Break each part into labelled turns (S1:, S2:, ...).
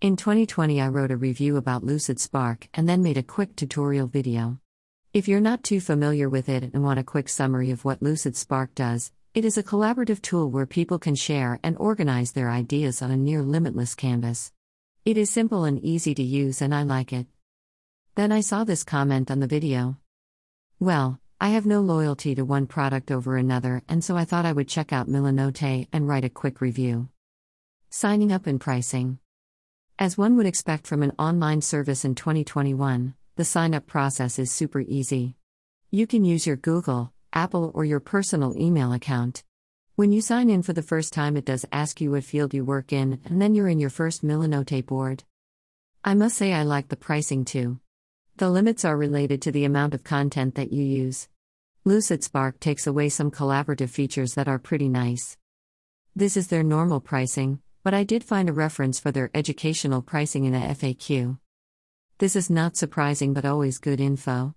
S1: In 2020, I wrote a review about Lucid Spark and then made a quick tutorial video. If you're not too familiar with it and want a quick summary of what Lucid Spark does, it is a collaborative tool where people can share and organize their ideas on a near limitless canvas. It is simple and easy to use, and I like it. Then I saw this comment on the video. Well, I have no loyalty to one product over another, and so I thought I would check out Milanote and write a quick review. Signing up and pricing. As one would expect from an online service in 2021, the sign up process is super easy. You can use your Google, Apple, or your personal email account. When you sign in for the first time, it does ask you what field you work in, and then you're in your first Milanote board. I must say, I like the pricing too. The limits are related to the amount of content that you use. Lucid Spark takes away some collaborative features that are pretty nice. This is their normal pricing, but I did find a reference for their educational pricing in a FAQ. This is not surprising but always good info.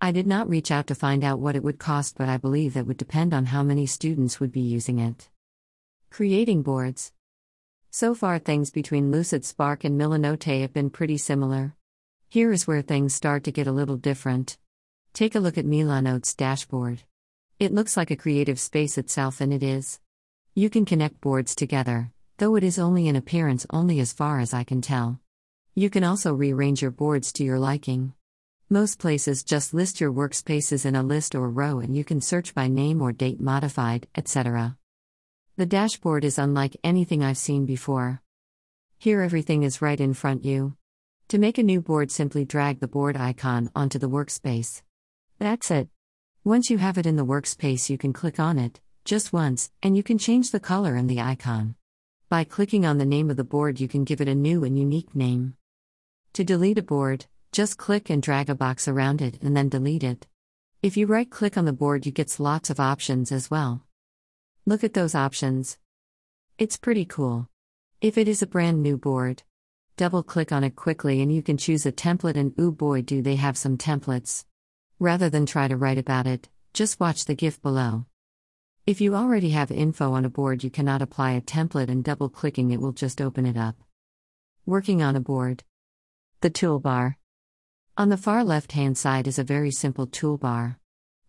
S1: I did not reach out to find out what it would cost, but I believe that would depend on how many students would be using it. Creating boards. So far, things between Lucid Spark and Milanote have been pretty similar. Here is where things start to get a little different. Take a look at Milanote's dashboard. It looks like a creative space itself, and it is. You can connect boards together, though it is only in appearance only as far as I can tell. You can also rearrange your boards to your liking. Most places just list your workspaces in a list or row and you can search by name or date modified, etc. The dashboard is unlike anything I've seen before. Here everything is right in front you. To make a new board, simply drag the board icon onto the workspace. That's it. Once you have it in the workspace, you can click on it, just once, and you can change the color and the icon. By clicking on the name of the board, you can give it a new and unique name. To delete a board, just click and drag a box around it and then delete it. If you right click on the board, you get lots of options as well. Look at those options. It's pretty cool. If it is a brand new board, Double click on it quickly and you can choose a template, and ooh boy, do they have some templates. Rather than try to write about it, just watch the GIF below. If you already have info on a board, you cannot apply a template, and double clicking it will just open it up. Working on a board. The toolbar. On the far left hand side is a very simple toolbar.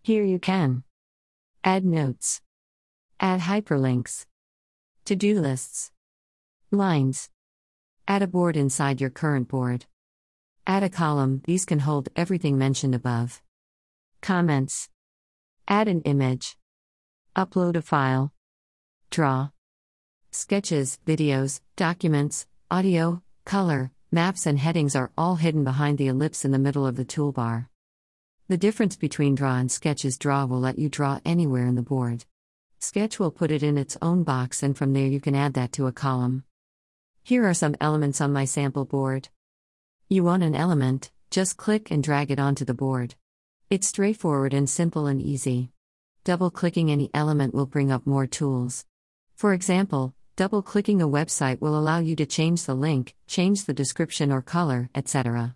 S1: Here you can add notes, add hyperlinks, to do lists, lines, Add a board inside your current board. Add a column, these can hold everything mentioned above. Comments. Add an image. Upload a file. Draw. Sketches, videos, documents, audio, color, maps, and headings are all hidden behind the ellipse in the middle of the toolbar. The difference between draw and sketch is draw will let you draw anywhere in the board. Sketch will put it in its own box, and from there you can add that to a column. Here are some elements on my sample board. You want an element, just click and drag it onto the board. It's straightforward and simple and easy. Double clicking any element will bring up more tools. For example, double clicking a website will allow you to change the link, change the description or color, etc.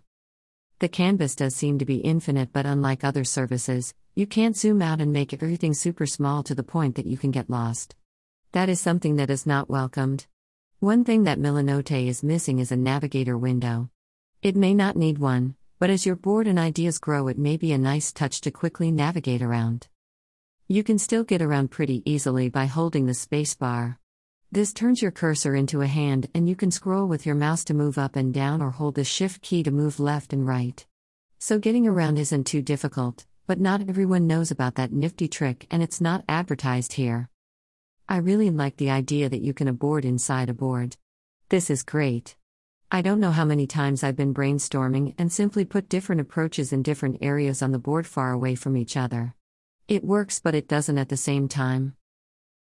S1: The canvas does seem to be infinite, but unlike other services, you can't zoom out and make everything super small to the point that you can get lost. That is something that is not welcomed. One thing that Milanote is missing is a navigator window. It may not need one, but as your board and ideas grow, it may be a nice touch to quickly navigate around. You can still get around pretty easily by holding the spacebar. This turns your cursor into a hand, and you can scroll with your mouse to move up and down or hold the shift key to move left and right. So, getting around isn't too difficult, but not everyone knows about that nifty trick, and it's not advertised here. I really like the idea that you can a board inside a board. This is great. I don't know how many times I've been brainstorming and simply put different approaches in different areas on the board far away from each other. It works, but it doesn't at the same time.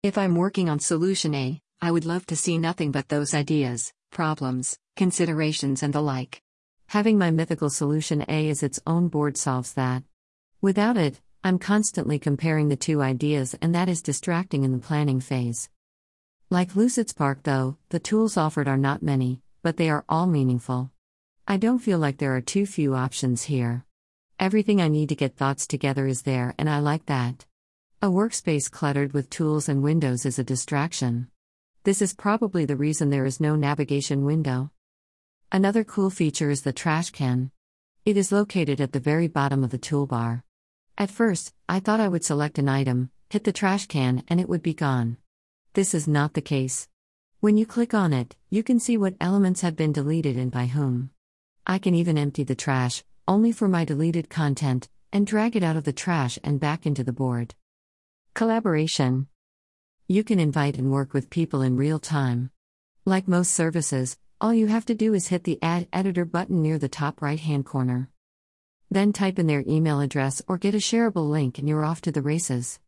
S1: If I'm working on solution A, I would love to see nothing but those ideas, problems, considerations, and the like. Having my mythical solution A as its own board solves that. Without it, I'm constantly comparing the two ideas, and that is distracting in the planning phase. Like Lucid Spark, though, the tools offered are not many, but they are all meaningful. I don't feel like there are too few options here. Everything I need to get thoughts together is there, and I like that. A workspace cluttered with tools and windows is a distraction. This is probably the reason there is no navigation window. Another cool feature is the trash can. It is located at the very bottom of the toolbar. At first, I thought I would select an item, hit the trash can, and it would be gone. This is not the case. When you click on it, you can see what elements have been deleted and by whom. I can even empty the trash, only for my deleted content, and drag it out of the trash and back into the board. Collaboration. You can invite and work with people in real time. Like most services, all you have to do is hit the Add Editor button near the top right hand corner. Then type in their email address or get a shareable link and you're off to the races.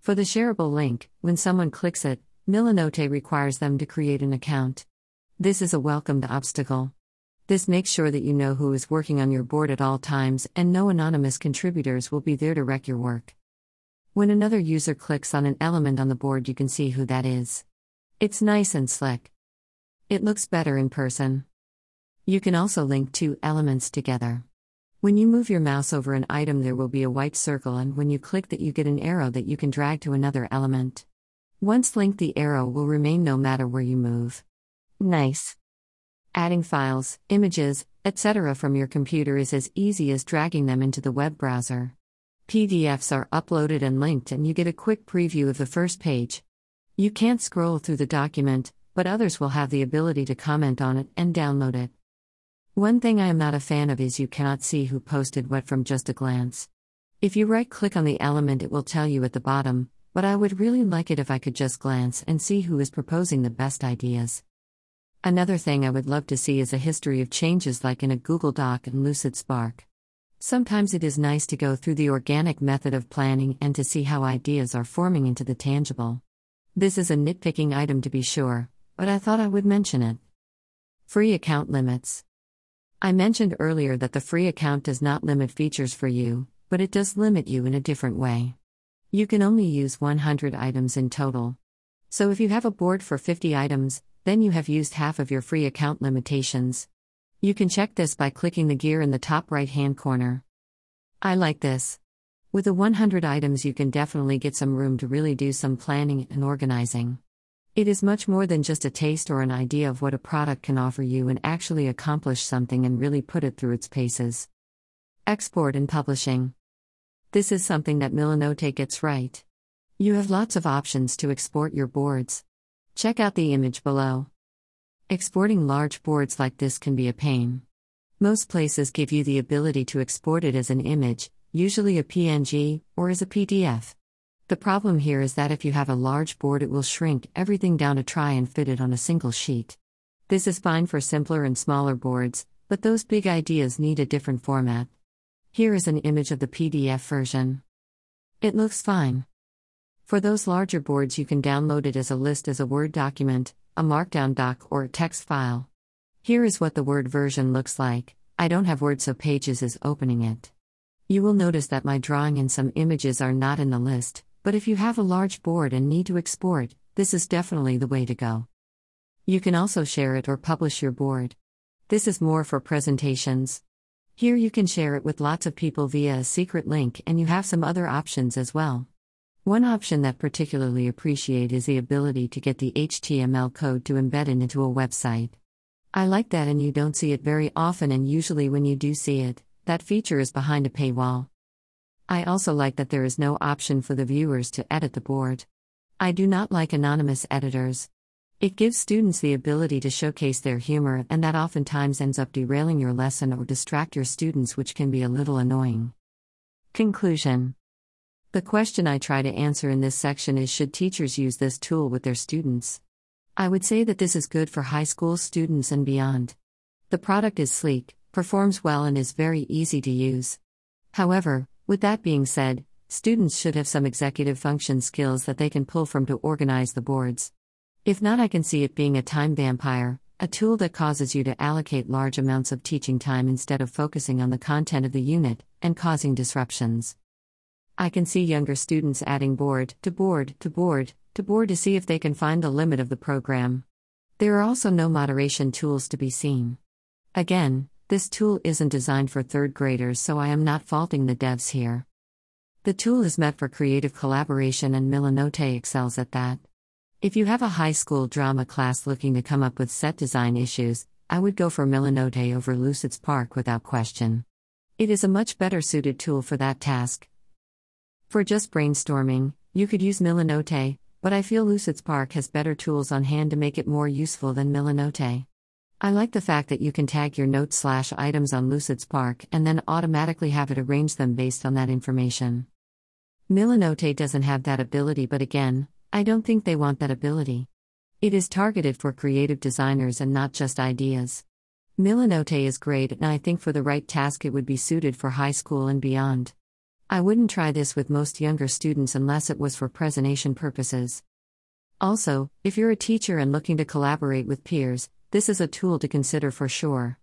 S1: For the shareable link, when someone clicks it, Milanote requires them to create an account. This is a welcomed obstacle. This makes sure that you know who is working on your board at all times and no anonymous contributors will be there to wreck your work. When another user clicks on an element on the board, you can see who that is. It's nice and slick. It looks better in person. You can also link two elements together. When you move your mouse over an item, there will be a white circle, and when you click that, you get an arrow that you can drag to another element. Once linked, the arrow will remain no matter where you move. Nice. Adding files, images, etc. from your computer is as easy as dragging them into the web browser. PDFs are uploaded and linked, and you get a quick preview of the first page. You can't scroll through the document, but others will have the ability to comment on it and download it. One thing I am not a fan of is you cannot see who posted what from just a glance. If you right click on the element, it will tell you at the bottom, but I would really like it if I could just glance and see who is proposing the best ideas. Another thing I would love to see is a history of changes like in a Google Doc and Lucid Spark. Sometimes it is nice to go through the organic method of planning and to see how ideas are forming into the tangible. This is a nitpicking item to be sure, but I thought I would mention it. Free account limits. I mentioned earlier that the free account does not limit features for you, but it does limit you in a different way. You can only use 100 items in total. So if you have a board for 50 items, then you have used half of your free account limitations. You can check this by clicking the gear in the top right hand corner. I like this. With the 100 items, you can definitely get some room to really do some planning and organizing. It is much more than just a taste or an idea of what a product can offer you and actually accomplish something and really put it through its paces. Export and publishing. This is something that Milanote gets right. You have lots of options to export your boards. Check out the image below. Exporting large boards like this can be a pain. Most places give you the ability to export it as an image, usually a PNG, or as a PDF. The problem here is that if you have a large board, it will shrink everything down to try and fit it on a single sheet. This is fine for simpler and smaller boards, but those big ideas need a different format. Here is an image of the PDF version. It looks fine. For those larger boards, you can download it as a list as a Word document, a Markdown doc, or a text file. Here is what the Word version looks like. I don't have Word, so Pages is opening it. You will notice that my drawing and some images are not in the list, but if you have a large board and need to export, this is definitely the way to go. You can also share it or publish your board. This is more for presentations. Here you can share it with lots of people via a secret link, and you have some other options as well. One option that particularly appreciate is the ability to get the HTML code to embed it into a website. I like that and you don't see it very often and usually when you do see it, that feature is behind a paywall. I also like that there is no option for the viewers to edit the board. I do not like anonymous editors. It gives students the ability to showcase their humor, and that oftentimes ends up derailing your lesson or distract your students, which can be a little annoying. Conclusion The question I try to answer in this section is Should teachers use this tool with their students? I would say that this is good for high school students and beyond. The product is sleek, performs well, and is very easy to use. However, with that being said, students should have some executive function skills that they can pull from to organize the boards. If not, I can see it being a time vampire, a tool that causes you to allocate large amounts of teaching time instead of focusing on the content of the unit, and causing disruptions. I can see younger students adding board to board to board to board to see if they can find the limit of the program. There are also no moderation tools to be seen. Again, this tool isn't designed for third graders, so I am not faulting the devs here. The tool is meant for creative collaboration, and Milanote excels at that. If you have a high school drama class looking to come up with set design issues, I would go for Milanote over Lucid Spark without question. It is a much better suited tool for that task. For just brainstorming, you could use Milanote, but I feel Lucid Spark has better tools on hand to make it more useful than Milanote. I like the fact that you can tag your notes slash items on Lucid Spark and then automatically have it arrange them based on that information. Milanote doesn't have that ability, but again, I don't think they want that ability. It is targeted for creative designers and not just ideas. Milanote is great, and I think for the right task it would be suited for high school and beyond. I wouldn't try this with most younger students unless it was for presentation purposes. Also, if you're a teacher and looking to collaborate with peers, this is a tool to consider for sure.